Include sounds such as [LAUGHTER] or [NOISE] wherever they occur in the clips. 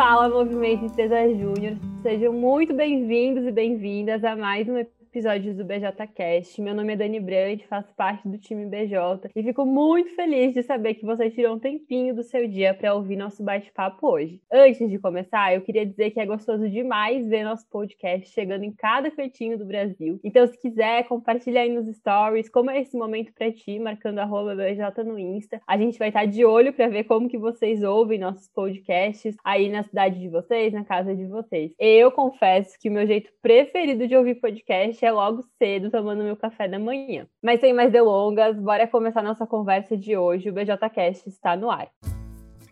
Fala, Movimento Empresa Júnior. Sejam muito bem-vindos e bem-vindas a mais um episódio episódios do BJCast. Meu nome é Dani Brandt, faço parte do time BJ e fico muito feliz de saber que você tirou um tempinho do seu dia para ouvir nosso bate-papo hoje. Antes de começar, eu queria dizer que é gostoso demais ver nosso podcast chegando em cada cantinho do Brasil. Então, se quiser, compartilha aí nos stories como é esse momento para ti, marcando arroba BJ no Insta. A gente vai estar de olho para ver como que vocês ouvem nossos podcasts aí na cidade de vocês, na casa de vocês. Eu confesso que o meu jeito preferido de ouvir podcast é logo cedo, tomando meu café da manhã. Mas sem mais delongas, bora começar nossa conversa de hoje. O BJCast está no ar.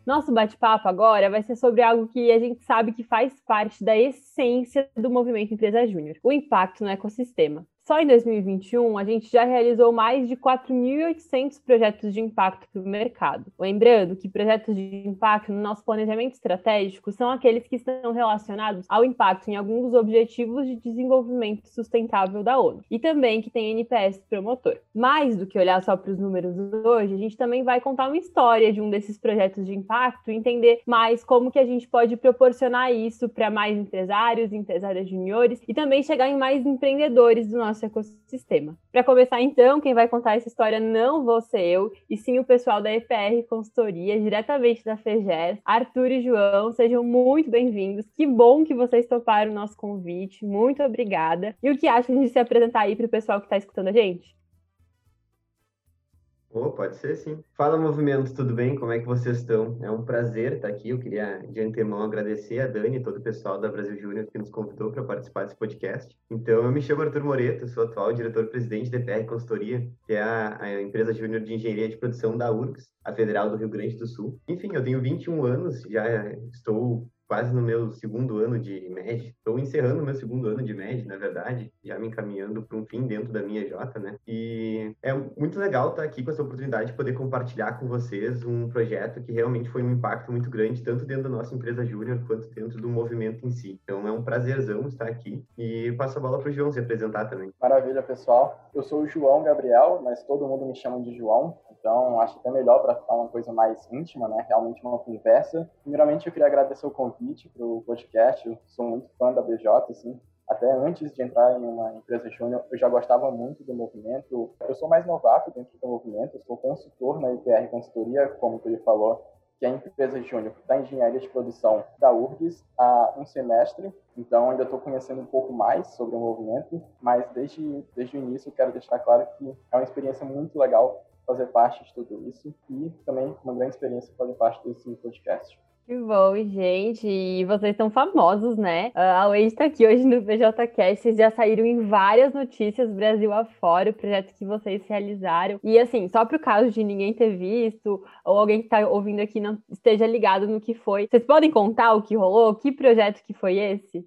Nosso bate-papo agora vai ser sobre algo que a gente sabe que faz parte da essência do movimento Empresa Júnior: o impacto no ecossistema. Só em 2021, a gente já realizou mais de 4.800 projetos de impacto para o mercado. Lembrando que projetos de impacto no nosso planejamento estratégico são aqueles que estão relacionados ao impacto em algum dos objetivos de desenvolvimento sustentável da ONU e também que tem NPS promotor. Mais do que olhar só para os números hoje, a gente também vai contar uma história de um desses projetos de impacto, entender mais como que a gente pode proporcionar isso para mais empresários, empresárias juniores e também chegar em mais empreendedores do nosso nosso ecossistema. Para começar, então, quem vai contar essa história não vou ser eu, e sim o pessoal da EPR Consultoria, diretamente da FEGER. Arthur e João, sejam muito bem-vindos. Que bom que vocês toparam o nosso convite. Muito obrigada. E o que acham de se apresentar aí para o pessoal que está escutando a gente? Oh, pode ser sim. Fala, movimento, tudo bem? Como é que vocês estão? É um prazer estar aqui. Eu queria, de antemão, agradecer a Dani e todo o pessoal da Brasil Júnior que nos convidou para participar desse podcast. Então, eu me chamo Arthur Moreto, sou atual diretor-presidente da EPR Consultoria, que é a, a empresa júnior de engenharia de produção da URGS, a Federal do Rio Grande do Sul. Enfim, eu tenho 21 anos, já estou quase no meu segundo ano de MED. Estou encerrando meu segundo ano de MED, na verdade, já me encaminhando para um fim dentro da minha J, né? E é muito legal estar aqui com essa oportunidade de poder compartilhar com vocês um projeto que realmente foi um impacto muito grande, tanto dentro da nossa empresa júnior quanto dentro do movimento em si. Então é um prazerzão estar aqui e passo a bola para o João se apresentar também. Maravilha, pessoal. Eu sou o João Gabriel, mas todo mundo me chama de João. Então, acho até melhor para ficar uma coisa mais íntima, né? Realmente uma conversa. Primeiramente, eu queria agradecer o convite para o podcast. Eu sou muito fã da BJ, assim. Até antes de entrar em uma empresa júnior, eu já gostava muito do movimento. Eu sou mais novato dentro do movimento, eu sou consultor na IPR Consultoria, como ele falou, que é a empresa júnior da engenharia de produção da URGS há um semestre, então ainda estou conhecendo um pouco mais sobre o movimento, mas desde, desde o início quero deixar claro que é uma experiência muito legal fazer parte de tudo isso e também uma grande experiência fazer parte desse podcast. Que bom, gente. E vocês são famosos, né? A Wade está aqui hoje no BJCast. Vocês já saíram em várias notícias Brasil afora, o projeto que vocês realizaram. E assim, só para o caso de ninguém ter visto, ou alguém que está ouvindo aqui não esteja ligado no que foi, vocês podem contar o que rolou? Que projeto que foi esse?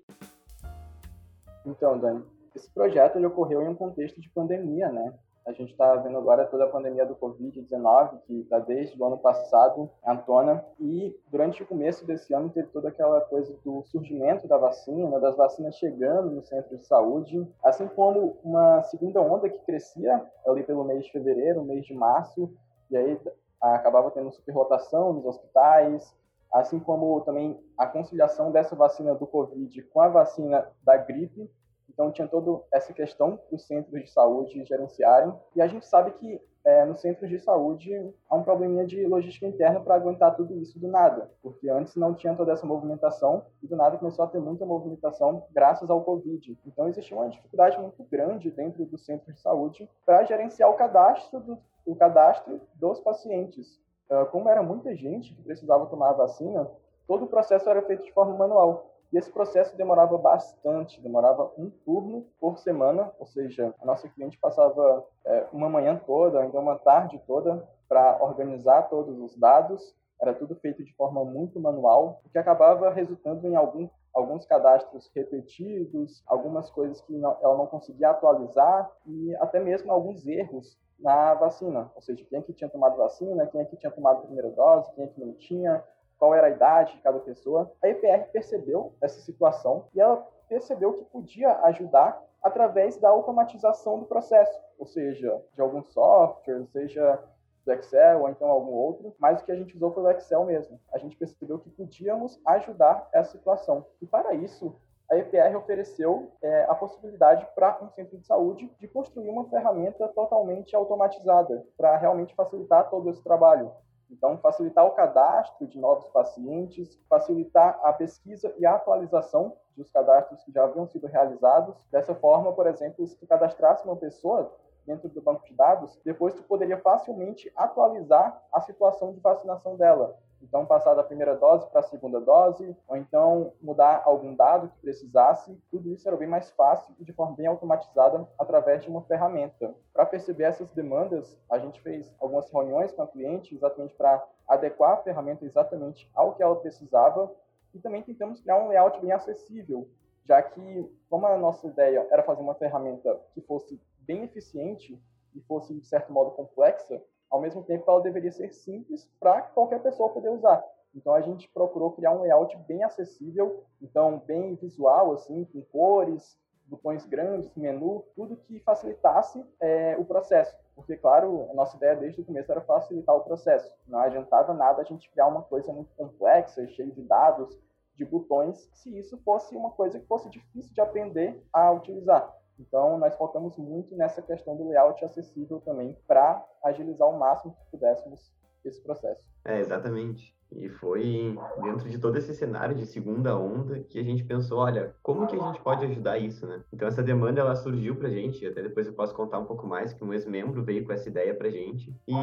Então, Dani, esse projeto ocorreu em um contexto de pandemia, né? A gente está vendo agora toda a pandemia do Covid-19, que está desde o ano passado à tona, e durante o começo desse ano teve toda aquela coisa do surgimento da vacina, das vacinas chegando no centro de saúde, assim como uma segunda onda que crescia ali pelo mês de fevereiro, mês de março, e aí acabava tendo superlotação nos hospitais, assim como também a conciliação dessa vacina do Covid com a vacina da gripe, então tinha toda essa questão dos centros de saúde gerenciarem. E a gente sabe que é, nos centros de saúde há um probleminha de logística interna para aguentar tudo isso do nada, porque antes não tinha toda essa movimentação e do nada começou a ter muita movimentação graças ao Covid. Então existia uma dificuldade muito grande dentro dos centros de saúde para gerenciar o cadastro, do, o cadastro dos pacientes. Uh, como era muita gente que precisava tomar a vacina, todo o processo era feito de forma manual. E esse processo demorava bastante, demorava um turno por semana, ou seja, a nossa cliente passava é, uma manhã toda, ainda uma tarde toda, para organizar todos os dados. Era tudo feito de forma muito manual, o que acabava resultando em algum, alguns cadastros repetidos, algumas coisas que não, ela não conseguia atualizar e até mesmo alguns erros na vacina, ou seja, quem é que tinha tomado vacina, quem é que tinha tomado a primeira dose, quem é que não tinha, qual era a idade de cada pessoa. A EPR percebeu essa situação e ela percebeu que podia ajudar através da automatização do processo, ou seja, de algum software, seja do Excel ou então algum outro, mas o que a gente usou foi o Excel mesmo. A gente percebeu que podíamos ajudar essa situação. E para isso, a EPR ofereceu é, a possibilidade para um centro de saúde de construir uma ferramenta totalmente automatizada para realmente facilitar todo esse trabalho. Então, facilitar o cadastro de novos pacientes, facilitar a pesquisa e a atualização dos cadastros que já haviam sido realizados. Dessa forma, por exemplo, se tu cadastrasse uma pessoa dentro do banco de dados, depois tu poderia facilmente atualizar a situação de vacinação dela. Então, passar da primeira dose para a segunda dose, ou então mudar algum dado que precisasse, tudo isso era bem mais fácil e de forma bem automatizada através de uma ferramenta. Para perceber essas demandas, a gente fez algumas reuniões com a cliente exatamente para adequar a ferramenta exatamente ao que ela precisava e também tentamos criar um layout bem acessível, já que, como a nossa ideia era fazer uma ferramenta que fosse bem eficiente e fosse, de certo modo, complexa, ao mesmo tempo ela deveria ser simples para qualquer pessoa poder usar. Então a gente procurou criar um layout bem acessível, então bem visual, assim, com cores, botões grandes, menu, tudo que facilitasse é, o processo. Porque, claro, a nossa ideia desde o começo era facilitar o processo. Não adiantava nada a gente criar uma coisa muito complexa, cheia de dados, de botões, se isso fosse uma coisa que fosse difícil de aprender a utilizar. Então, nós focamos muito nessa questão do layout acessível também, para agilizar o máximo que pudéssemos esse processo. É, exatamente. E foi dentro de todo esse cenário de segunda onda que a gente pensou, olha, como que a gente pode ajudar isso, né? Então essa demanda ela surgiu pra gente, até depois eu posso contar um pouco mais que um ex-membro veio com essa ideia pra gente e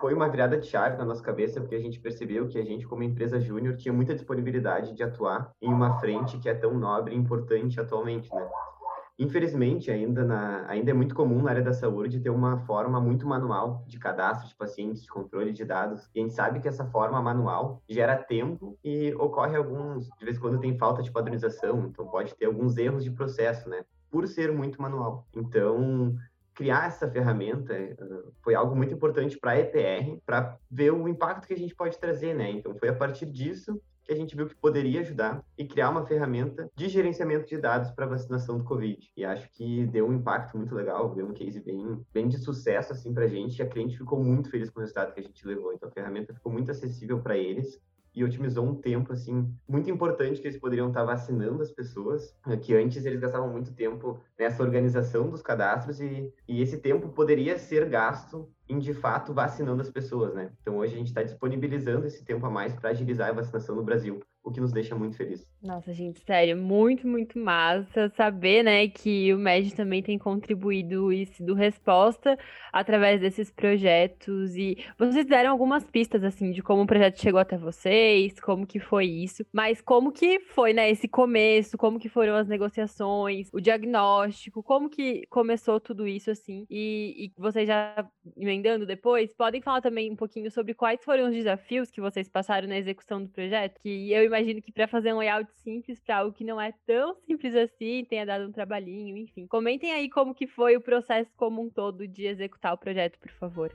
foi uma virada de chave na nossa cabeça porque a gente percebeu que a gente como empresa júnior tinha muita disponibilidade de atuar em uma frente que é tão nobre e importante atualmente, né? Infelizmente, ainda, na, ainda é muito comum na área da saúde ter uma forma muito manual de cadastro de pacientes, de controle de dados. E a gente sabe que essa forma manual gera tempo e ocorre alguns, de vez em quando tem falta de padronização, então pode ter alguns erros de processo, né? Por ser muito manual. Então, criar essa ferramenta eh, foi algo muito importante para a EPR, para ver o impacto que a gente pode trazer, né? Então, foi a partir disso que a gente viu que poderia ajudar e criar uma ferramenta de gerenciamento de dados para vacinação do Covid. E acho que deu um impacto muito legal, deu um case bem, bem de sucesso assim para a gente e a cliente ficou muito feliz com o resultado que a gente levou. Então a ferramenta ficou muito acessível para eles e otimizou um tempo assim muito importante que eles poderiam estar vacinando as pessoas, eh, que antes eles gastavam muito tempo nessa organização dos cadastros e, e esse tempo poderia ser gasto em de fato vacinando as pessoas, né? Então hoje a gente está disponibilizando esse tempo a mais para agilizar a vacinação no Brasil o que nos deixa muito feliz. Nossa, gente, sério, muito, muito massa saber, né, que o MED também tem contribuído e sido resposta através desses projetos e vocês deram algumas pistas, assim, de como o projeto chegou até vocês, como que foi isso, mas como que foi, né, esse começo, como que foram as negociações, o diagnóstico, como que começou tudo isso, assim, e, e vocês já emendando depois, podem falar também um pouquinho sobre quais foram os desafios que vocês passaram na execução do projeto, que eu imagino que para fazer um layout simples para algo que não é tão [LAUGHS] simples assim, tenha dado um trabalhinho, enfim. Comentem aí como que foi o processo como um todo de executar o projeto, por favor.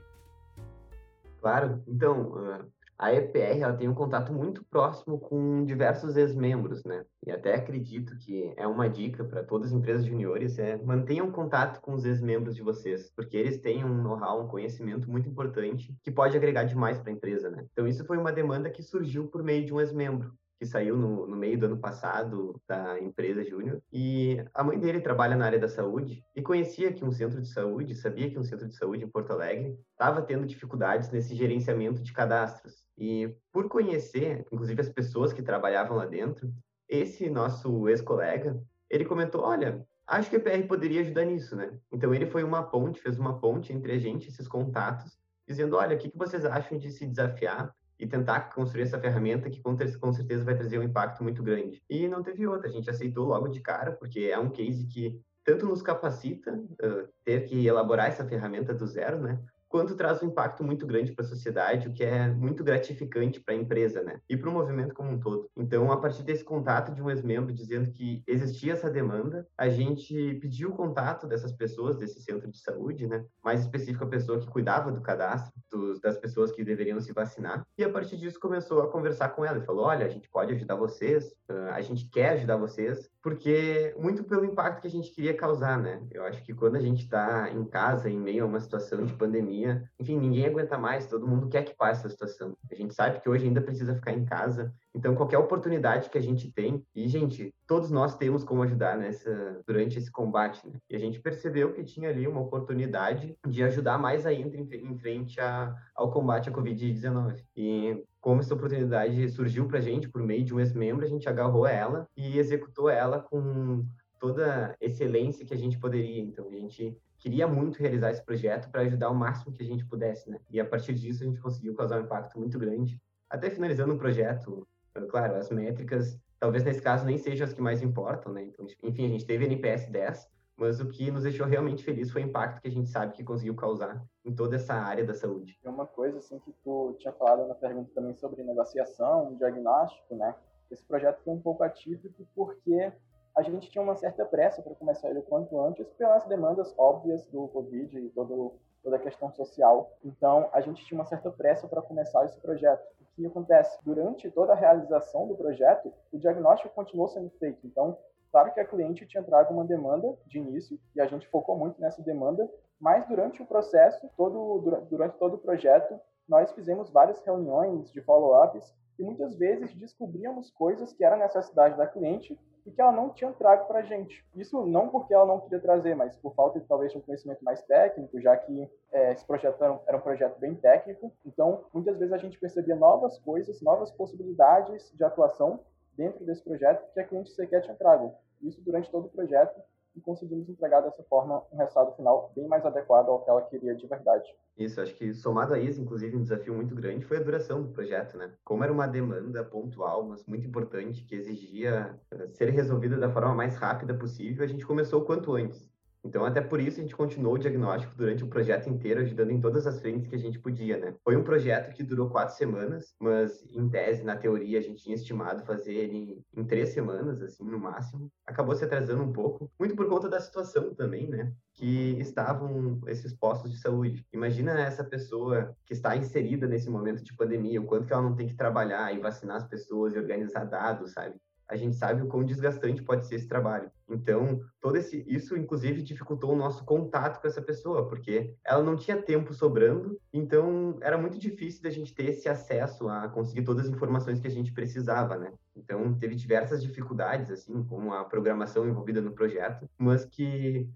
Claro. Então, a EPR ela tem um contato muito próximo com diversos ex-membros, né? E até acredito que é uma dica para todas as empresas juniores é mantenham contato com os ex-membros de vocês, porque eles têm um know-how, um conhecimento muito importante que pode agregar demais para a empresa, né? Então isso foi uma demanda que surgiu por meio de um ex-membro que saiu no, no, meio do ano passado da empresa Júnior. E a mãe dele trabalha na área da saúde e conhecia que um centro de saúde, sabia que um centro de saúde em Porto Alegre estava tendo dificuldades nesse gerenciamento de cadastros. E por conhecer, inclusive as pessoas que trabalhavam lá dentro, esse nosso ex-colega, ele comentou: olha, acho que a PR poderia ajudar nisso, né? Então ele foi uma ponte, fez uma ponte entre a gente, esses contatos, dizendo: olha, o que, que vocês acham de se desafiar e tentar construir essa ferramenta que com, certeza vai trazer um impacto muito grande. E não teve outra, a gente aceitou logo de cara, porque é um case que tanto nos capacita uh, ter que elaborar essa ferramenta do zero, né? Quanto traz um impacto muito grande para a sociedade, o que é muito gratificante para a empresa, né? E para o movimento como um todo. Então, a partir desse contato de um ex-membro dizendo que existia essa demanda, a gente pediu o contato dessas pessoas desse centro de saúde, né? Mais específico a pessoa que cuidava do cadastro dos, das pessoas que deveriam se vacinar. E a partir disso começou a conversar com ela e falou: "Olha, a gente pode ajudar vocês, a gente quer ajudar vocês, porque muito pelo impacto que a gente queria causar, né? Eu acho que quando a gente está em casa em meio a uma situação de pandemia pandemia. Enfim, ninguém aguenta mais, todo mundo quer que passe essa situação. A gente sabe que hoje ainda precisa ficar em casa, então qualquer oportunidade que a gente tem, e gente, todos nós temos como ajudar nessa durante esse combate, né? E a gente percebeu que tinha ali uma oportunidade de ajudar mais ainda em, em frente a, ao combate à Covid-19. E como essa oportunidade surgiu para a gente por meio de um ex-membro, a gente agarrou ela e executou ela com toda excelência que a gente poderia. Então, a gente queria muito realizar esse projeto para ajudar o máximo que a gente pudesse, né? E a partir disso a gente conseguiu causar um impacto muito grande. Até finalizando o projeto, claro, as métricas, talvez nesse caso nem sejam as que mais importam, né? Então, enfim, a gente teve NPS 10, mas o que nos deixou realmente feliz foi o impacto que a gente sabe que conseguiu causar em toda essa área da saúde. É uma coisa assim que tu tinha falado na pergunta também sobre negociação, diagnóstico, né? Esse projeto foi um pouco atípico porque a gente tinha uma certa pressa para começar ele o quanto antes, pelas demandas óbvias do Covid e todo, toda a questão social. Então, a gente tinha uma certa pressa para começar esse projeto. O que acontece? Durante toda a realização do projeto, o diagnóstico continuou sendo feito. Então, claro que a cliente tinha trago uma demanda de início, e a gente focou muito nessa demanda, mas durante o processo, todo, durante todo o projeto, nós fizemos várias reuniões de follow-ups e muitas vezes descobríamos coisas que eram necessidade da cliente e que ela não tinha trago para a gente. Isso não porque ela não queria trazer, mas por falta de talvez de um conhecimento mais técnico, já que é, esse projeto era um, era um, projeto bem técnico. Então, muitas vezes a gente percebia novas coisas, novas possibilidades de atuação dentro desse projeto que a cliente sequer tinha trago. Isso durante todo o projeto e conseguimos entregar dessa forma um resultado final bem mais adequado ao que ela queria de verdade. Isso, acho que somado a isso, inclusive, um desafio muito grande foi a duração do projeto, né? Como era uma demanda pontual, mas muito importante, que exigia eh, ser resolvida da forma mais rápida possível, a gente começou o quanto antes. Então, até por isso, a gente continuou o diagnóstico durante o projeto inteiro, ajudando em todas as frentes que a gente podia, né? Foi um projeto que durou quatro semanas, mas, em tese, na teoria, a gente tinha estimado fazer ele em três semanas, assim, no máximo. Acabou se atrasando um pouco, muito por conta da situação também, né? Que estavam esses postos de saúde. Imagina essa pessoa que está inserida nesse momento de pandemia, o quanto que ela não tem que trabalhar e vacinar as pessoas e organizar dados, sabe? A gente sabe o quão desgastante pode ser esse trabalho. Então, todo esse isso inclusive dificultou o nosso contato com essa pessoa, porque ela não tinha tempo sobrando, então era muito difícil da gente ter esse acesso a conseguir todas as informações que a gente precisava, né? Então, teve diversas dificuldades assim, como a programação envolvida no projeto, mas que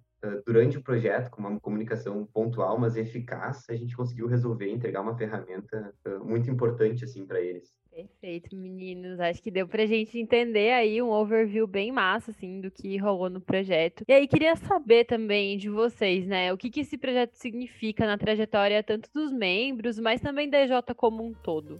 durante o projeto, com uma comunicação pontual, mas eficaz, a gente conseguiu resolver entregar uma ferramenta muito importante assim para eles. Perfeito, meninos. Acho que deu pra gente entender aí um overview bem massa, assim, do que rolou no projeto. E aí, queria saber também de vocês, né, o que, que esse projeto significa na trajetória tanto dos membros, mas também da EJ como um todo.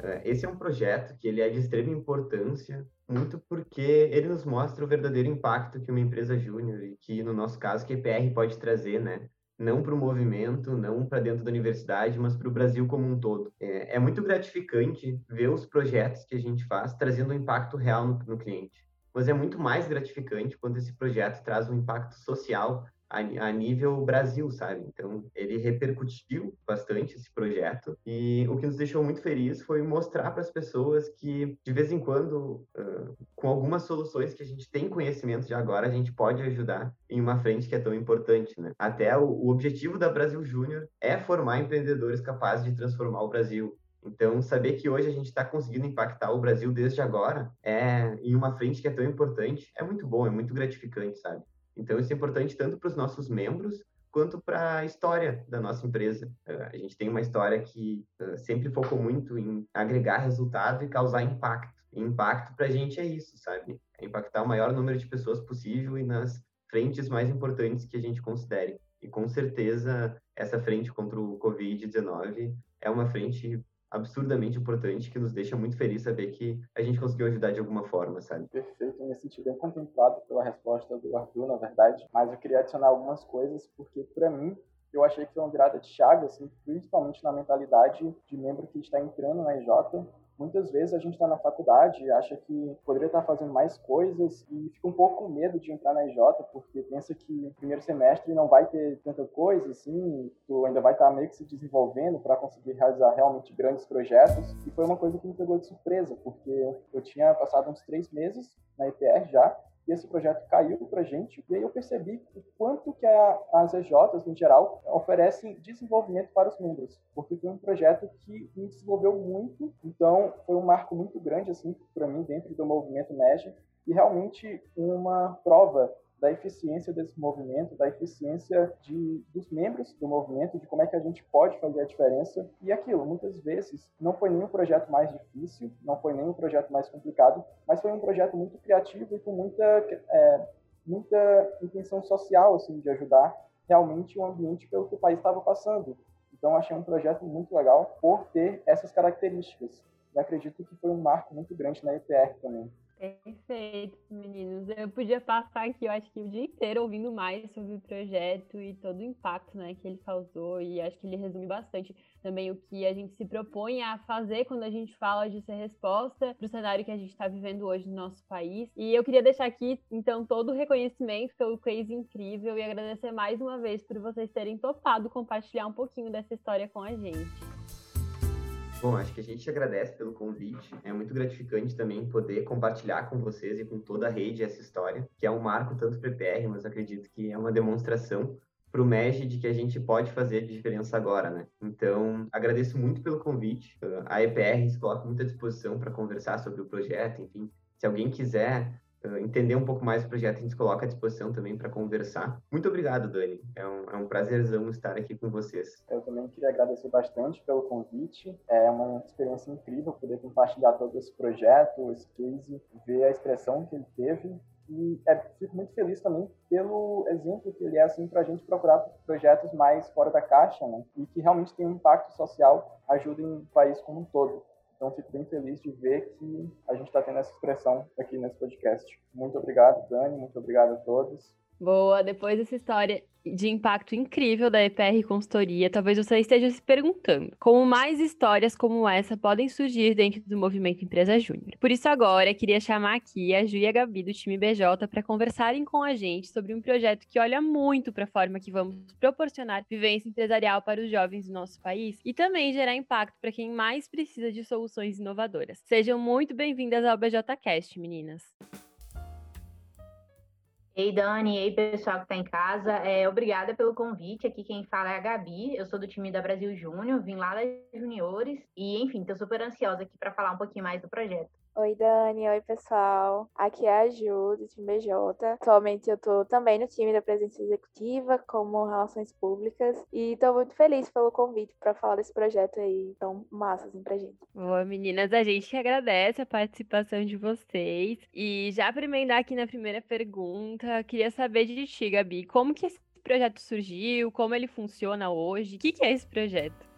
É, esse é um projeto que ele é de extrema importância, muito porque ele nos mostra o verdadeiro impacto que uma empresa júnior e que, no nosso caso, que EPR pode trazer, né? não para o movimento, não para dentro da universidade, mas para o Brasil como um todo. É, é, muito gratificante ver os projetos que a gente faz trazendo um impacto real no, no cliente. Mas é muito mais gratificante quando esse projeto traz um impacto social a, a nível Brasil, sabe? Então, ele repercutiu bastante esse projeto e o que nos deixou muito feliz foi mostrar para as pessoas que, de vez em quando, uh, com algumas soluções que a gente tem conhecimento de agora, a gente pode ajudar em uma frente que é tão importante, né? Até o, o objetivo da Brasil Júnior é formar empreendedores capazes de transformar o Brasil, então, saber que hoje a gente está conseguindo impactar o Brasil desde agora, é em uma frente que é tão importante, é muito bom, é muito gratificante, sabe? Então, isso é importante tanto para os nossos membros quanto para a história da nossa empresa. Eh, a gente tem uma história que eh, sempre focou muito em agregar resultado e causar impacto. E impacto para a gente é isso, sabe? É impactar o maior número de pessoas possível e nas frentes mais importantes que a gente considere. E com certeza, essa frente contra o Covid-19 é uma frente absurdamente importante que nos deixa muito feliz saber que a gente conseguiu ajudar de alguma forma, sabe? Perfeito, eu me senti bem contemplado pela resposta do Arthur, na verdade, mas eu queria adicionar algumas coisas porque para mim eu achei que foi uma virada de chave, assim, principalmente na mentalidade de membro que está entrando na EJ, muitas vezes a gente está na faculdade acha que poderia estar tá fazendo mais coisas e fica um pouco com medo de entrar na EJ, porque pensa que no primeiro semestre não vai ter tanta coisa, assim, tu ainda vai estar tá meio que se desenvolvendo para conseguir realizar realmente grandes projetos. E foi uma coisa que me pegou de surpresa, porque eu tinha passado uns três meses na EPR já, e esse projeto caiu para gente, e aí eu percebi o quanto que a, as EJs, em geral, oferecem desenvolvimento para os membros, porque foi um projeto que me desenvolveu muito, então foi um marco muito grande, assim, para mim, dentro do movimento MEG, e realmente uma prova da eficiência desse movimento, da eficiência de, dos membros do movimento, de como é que a gente pode fazer a diferença. E aquilo, muitas vezes, não foi o projeto mais difícil, não foi o projeto mais complicado, mas foi um projeto muito criativo e com muita, é, muita intenção social, assim, de ajudar realmente o ambiente pelo que o país estava passando. Então, achei um projeto muito legal por ter essas características. E acredito que foi um marco muito grande na EPR também. Perfeito, meninos. Eu podia passar aqui, eu acho que o dia inteiro ouvindo mais sobre o projeto e todo o impacto né, que ele causou. E acho que ele resume bastante também o que a gente se propõe a fazer quando a gente fala de ser resposta para o cenário que a gente está vivendo hoje no nosso país. E eu queria deixar aqui, então, todo o reconhecimento pelo case incrível e agradecer mais uma vez por vocês terem topado compartilhar um pouquinho dessa história com a gente. Bom, acho que a gente agradece pelo convite. É muito gratificante também poder compartilhar com vocês e com toda a rede essa história, que é um marco tanto para o EPR, mas acredito que é uma demonstração para o MEG de que a gente pode fazer diferença agora, né? Então, agradeço muito pelo convite. A EPR se coloca muito à disposição para conversar sobre o projeto, enfim. Se alguém quiser entender um pouco mais o projeto, a gente coloca à disposição também para conversar. Muito obrigado, Dani. É um, é um prazerzão estar aqui com vocês. Eu também queria agradecer bastante pelo convite. É uma experiência incrível poder compartilhar todo esse projeto, esse case, ver a expressão que ele teve e é, fico muito feliz também pelo exemplo que ele é assim para a gente procurar projetos mais fora da caixa né? e que realmente tem um impacto social ajudem o país como um todo então, fico bem feliz de ver que a gente está tendo essa expressão aqui nesse podcast. Muito obrigado, Dani. Muito obrigado a todos. Boa, depois dessa história de impacto incrível da EPR Consultoria, talvez você esteja se perguntando como mais histórias como essa podem surgir dentro do movimento Empresa Júnior. Por isso, agora, queria chamar aqui a Ju e a Gabi do time BJ para conversarem com a gente sobre um projeto que olha muito para a forma que vamos proporcionar vivência empresarial para os jovens do nosso país e também gerar impacto para quem mais precisa de soluções inovadoras. Sejam muito bem-vindas ao BJCast, meninas. Ei, Dani, ei, pessoal que está em casa. É, obrigada pelo convite. Aqui quem fala é a Gabi. Eu sou do time da Brasil Júnior, vim lá das juniores. E, enfim, estou super ansiosa aqui para falar um pouquinho mais do projeto. Oi, Dani. Oi, pessoal. Aqui é a Ju, do time BJ. Atualmente eu tô também no time da presença executiva, como Relações Públicas, e tô muito feliz pelo convite para falar desse projeto aí tão massa assim pra gente. Boa, meninas, a gente que agradece a participação de vocês. E já para emendar aqui na primeira pergunta, queria saber de ti, Gabi, como que esse projeto surgiu, como ele funciona hoje, o que, que é esse projeto?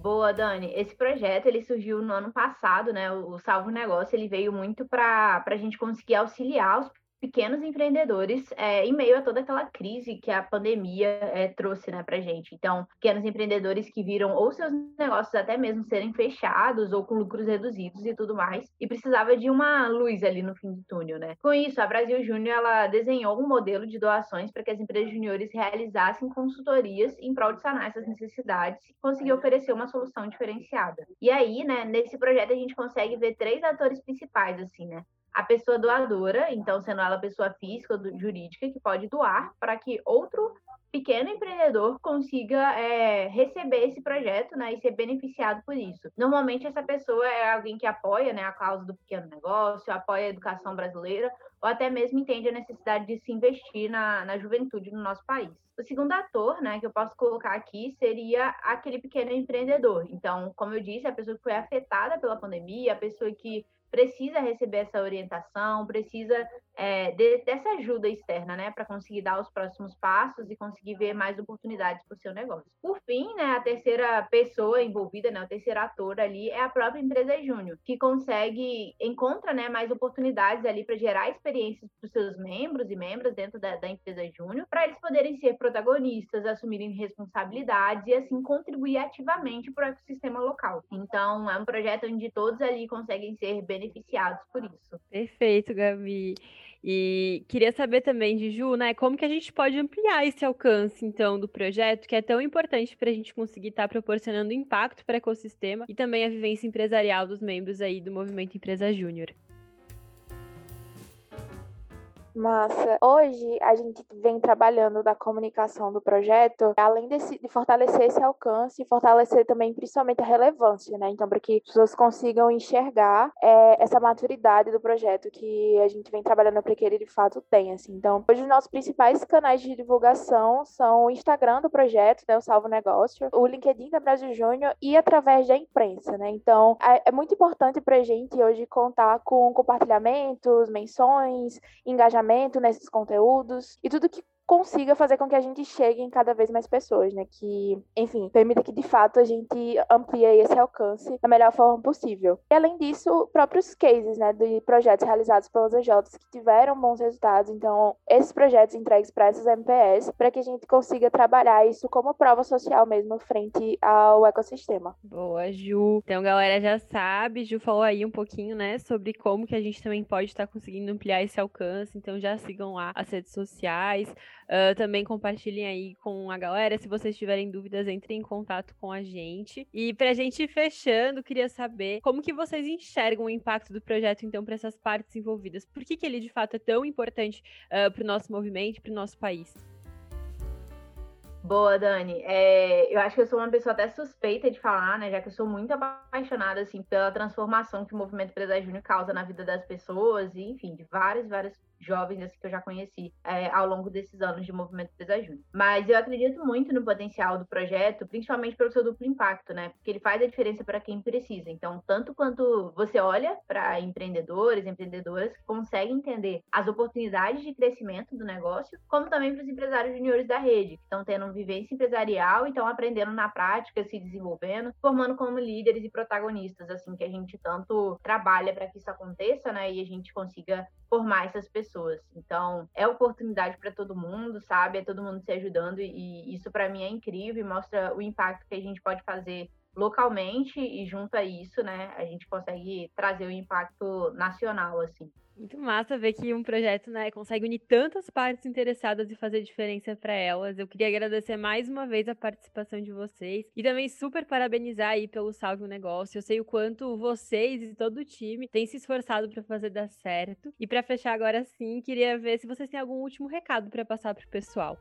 Boa, Dani. Esse projeto ele surgiu no ano passado, né? O Salvo Negócio ele veio muito para a gente conseguir auxiliar os pequenos empreendedores é, em meio a toda aquela crise que a pandemia é, trouxe né, para gente. Então, pequenos empreendedores que viram ou seus negócios até mesmo serem fechados ou com lucros reduzidos e tudo mais, e precisava de uma luz ali no fim do túnel, né? Com isso, a Brasil Júnior ela desenhou um modelo de doações para que as empresas juniores realizassem consultorias em prol de sanar essas necessidades e conseguir oferecer uma solução diferenciada. E aí, né, nesse projeto a gente consegue ver três atores principais, assim, né? A pessoa doadora, então sendo ela pessoa física ou jurídica, que pode doar para que outro pequeno empreendedor consiga é, receber esse projeto né, e ser beneficiado por isso. Normalmente essa pessoa é alguém que apoia né, a causa do pequeno negócio, apoia a educação brasileira ou até mesmo entende a necessidade de se investir na, na juventude no nosso país. O segundo ator, né, que eu posso colocar aqui seria aquele pequeno empreendedor. Então, como eu disse, a pessoa que foi afetada pela pandemia, a pessoa que precisa receber essa orientação, precisa é, de, dessa ajuda externa, né, para conseguir dar os próximos passos e conseguir ver mais oportunidades para o seu negócio. Por fim, né, a terceira pessoa envolvida, né, o terceiro ator ali é a própria empresa júnior, que consegue, encontra, né, mais oportunidades ali para gerar experiências para os seus membros e membros dentro da, da empresa júnior, para eles poderem ser protagonistas, assumirem responsabilidades e assim contribuir ativamente para o ecossistema local. Então, é um projeto onde todos ali conseguem ser beneficiados por isso. Perfeito, Gabi. E queria saber também de Ju, né, como que a gente pode ampliar esse alcance, então, do projeto, que é tão importante para a gente conseguir estar tá proporcionando impacto para o ecossistema e também a vivência empresarial dos membros aí do Movimento Empresa Júnior. Massa. Hoje a gente vem trabalhando da comunicação do projeto, além desse, de fortalecer esse alcance, fortalecer também principalmente a relevância, né? Então, para que as pessoas consigam enxergar é, essa maturidade do projeto que a gente vem trabalhando para que ele de fato tenha. Assim. Então, hoje os nossos principais canais de divulgação são o Instagram do projeto, né, o Salvo Negócio, o LinkedIn da Brasil Júnior e através da imprensa, né? Então, é, é muito importante para a gente hoje contar com compartilhamentos, menções, engajamento nesses conteúdos e tudo que consiga fazer com que a gente chegue em cada vez mais pessoas, né? Que, enfim, permita que de fato a gente amplie esse alcance da melhor forma possível. E além disso, próprios cases, né, de projetos realizados pelas EJs que tiveram bons resultados. Então, esses projetos entregues para essas MPS, para que a gente consiga trabalhar isso como prova social mesmo frente ao ecossistema. Boa, Ju. Então, galera já sabe, Ju falou aí um pouquinho, né, sobre como que a gente também pode estar conseguindo ampliar esse alcance. Então, já sigam lá as redes sociais. Uh, também compartilhem aí com a galera. Se vocês tiverem dúvidas, entrem em contato com a gente. E pra gente ir fechando, queria saber como que vocês enxergam o impacto do projeto, então, para essas partes envolvidas. Por que, que ele, de fato, é tão importante uh, para o nosso movimento, para o nosso país? Boa, Dani. É, eu acho que eu sou uma pessoa até suspeita de falar, né? Já que eu sou muito apaixonada, assim, pela transformação que o movimento Empresa Júnior causa na vida das pessoas e, enfim, de várias, várias jovens assim, que eu já conheci é, ao longo desses anos de movimento Júnior. Mas eu acredito muito no potencial do projeto, principalmente pelo seu duplo impacto, né? Porque ele faz a diferença para quem precisa. Então, tanto quanto você olha para empreendedores, empreendedoras que conseguem entender as oportunidades de crescimento do negócio, como também para os empresários juniores da rede, que estão tendo vivência empresarial e estão aprendendo na prática, se desenvolvendo, formando como líderes e protagonistas, assim, que a gente tanto trabalha para que isso aconteça, né? E a gente consiga formar essas pessoas. Então, é oportunidade para todo mundo, sabe? É todo mundo se ajudando e isso para mim é incrível e mostra o impacto que a gente pode fazer localmente e junto a isso, né, a gente consegue trazer o impacto nacional assim. Muito massa ver que um projeto né, consegue unir tantas partes interessadas e fazer diferença para elas. Eu queria agradecer mais uma vez a participação de vocês e também super parabenizar aí pelo Salve o Negócio. Eu sei o quanto vocês e todo o time têm se esforçado para fazer dar certo. E para fechar agora sim, queria ver se vocês têm algum último recado para passar para o pessoal.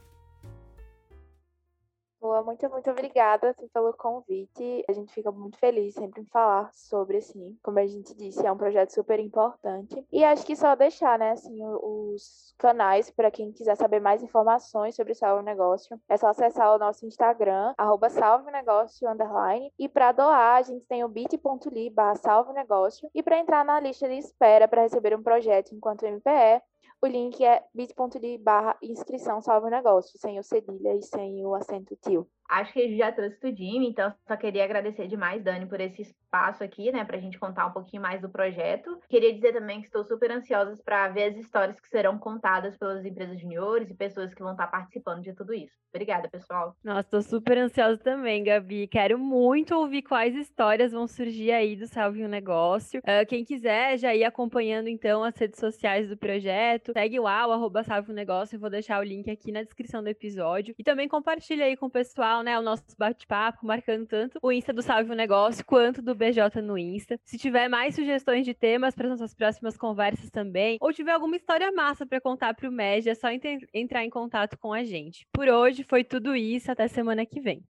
Boa, muito, muito obrigada assim, pelo convite. A gente fica muito feliz sempre em falar sobre, assim, como a gente disse, é um projeto super importante. E acho que só deixar, né, assim, os canais para quem quiser saber mais informações sobre Salve Negócio. É só acessar o nosso Instagram, arroba Salve Negócio, underline. E para doar, a gente tem o bit.ly barra Salve Negócio. E para entrar na lista de espera para receber um projeto enquanto MPE, o link é bit.ly barra inscrição salvo negócio, sem o cedilha e sem o acento tio apoio Acho que a já trouxe tudinho, então só queria agradecer demais, Dani, por esse espaço aqui, né, pra gente contar um pouquinho mais do projeto. Queria dizer também que estou super ansiosa para ver as histórias que serão contadas pelas empresas juniores e pessoas que vão estar participando de tudo isso. Obrigada, pessoal. Nossa, estou super ansiosa também, Gabi. Quero muito ouvir quais histórias vão surgir aí do Salve um Negócio. Uh, quem quiser já ir acompanhando, então, as redes sociais do projeto, segue o arroba Salve um Negócio, eu vou deixar o link aqui na descrição do episódio. E também compartilha aí com o pessoal legal, né? O nosso bate-papo, marcando tanto o Insta do Salve o Negócio quanto do BJ no Insta. Se tiver mais sugestões de temas para nossas próximas conversas também, ou tiver alguma história massa para contar para o MED, é só entrar em contato com a gente. Por hoje foi tudo isso, até semana que vem.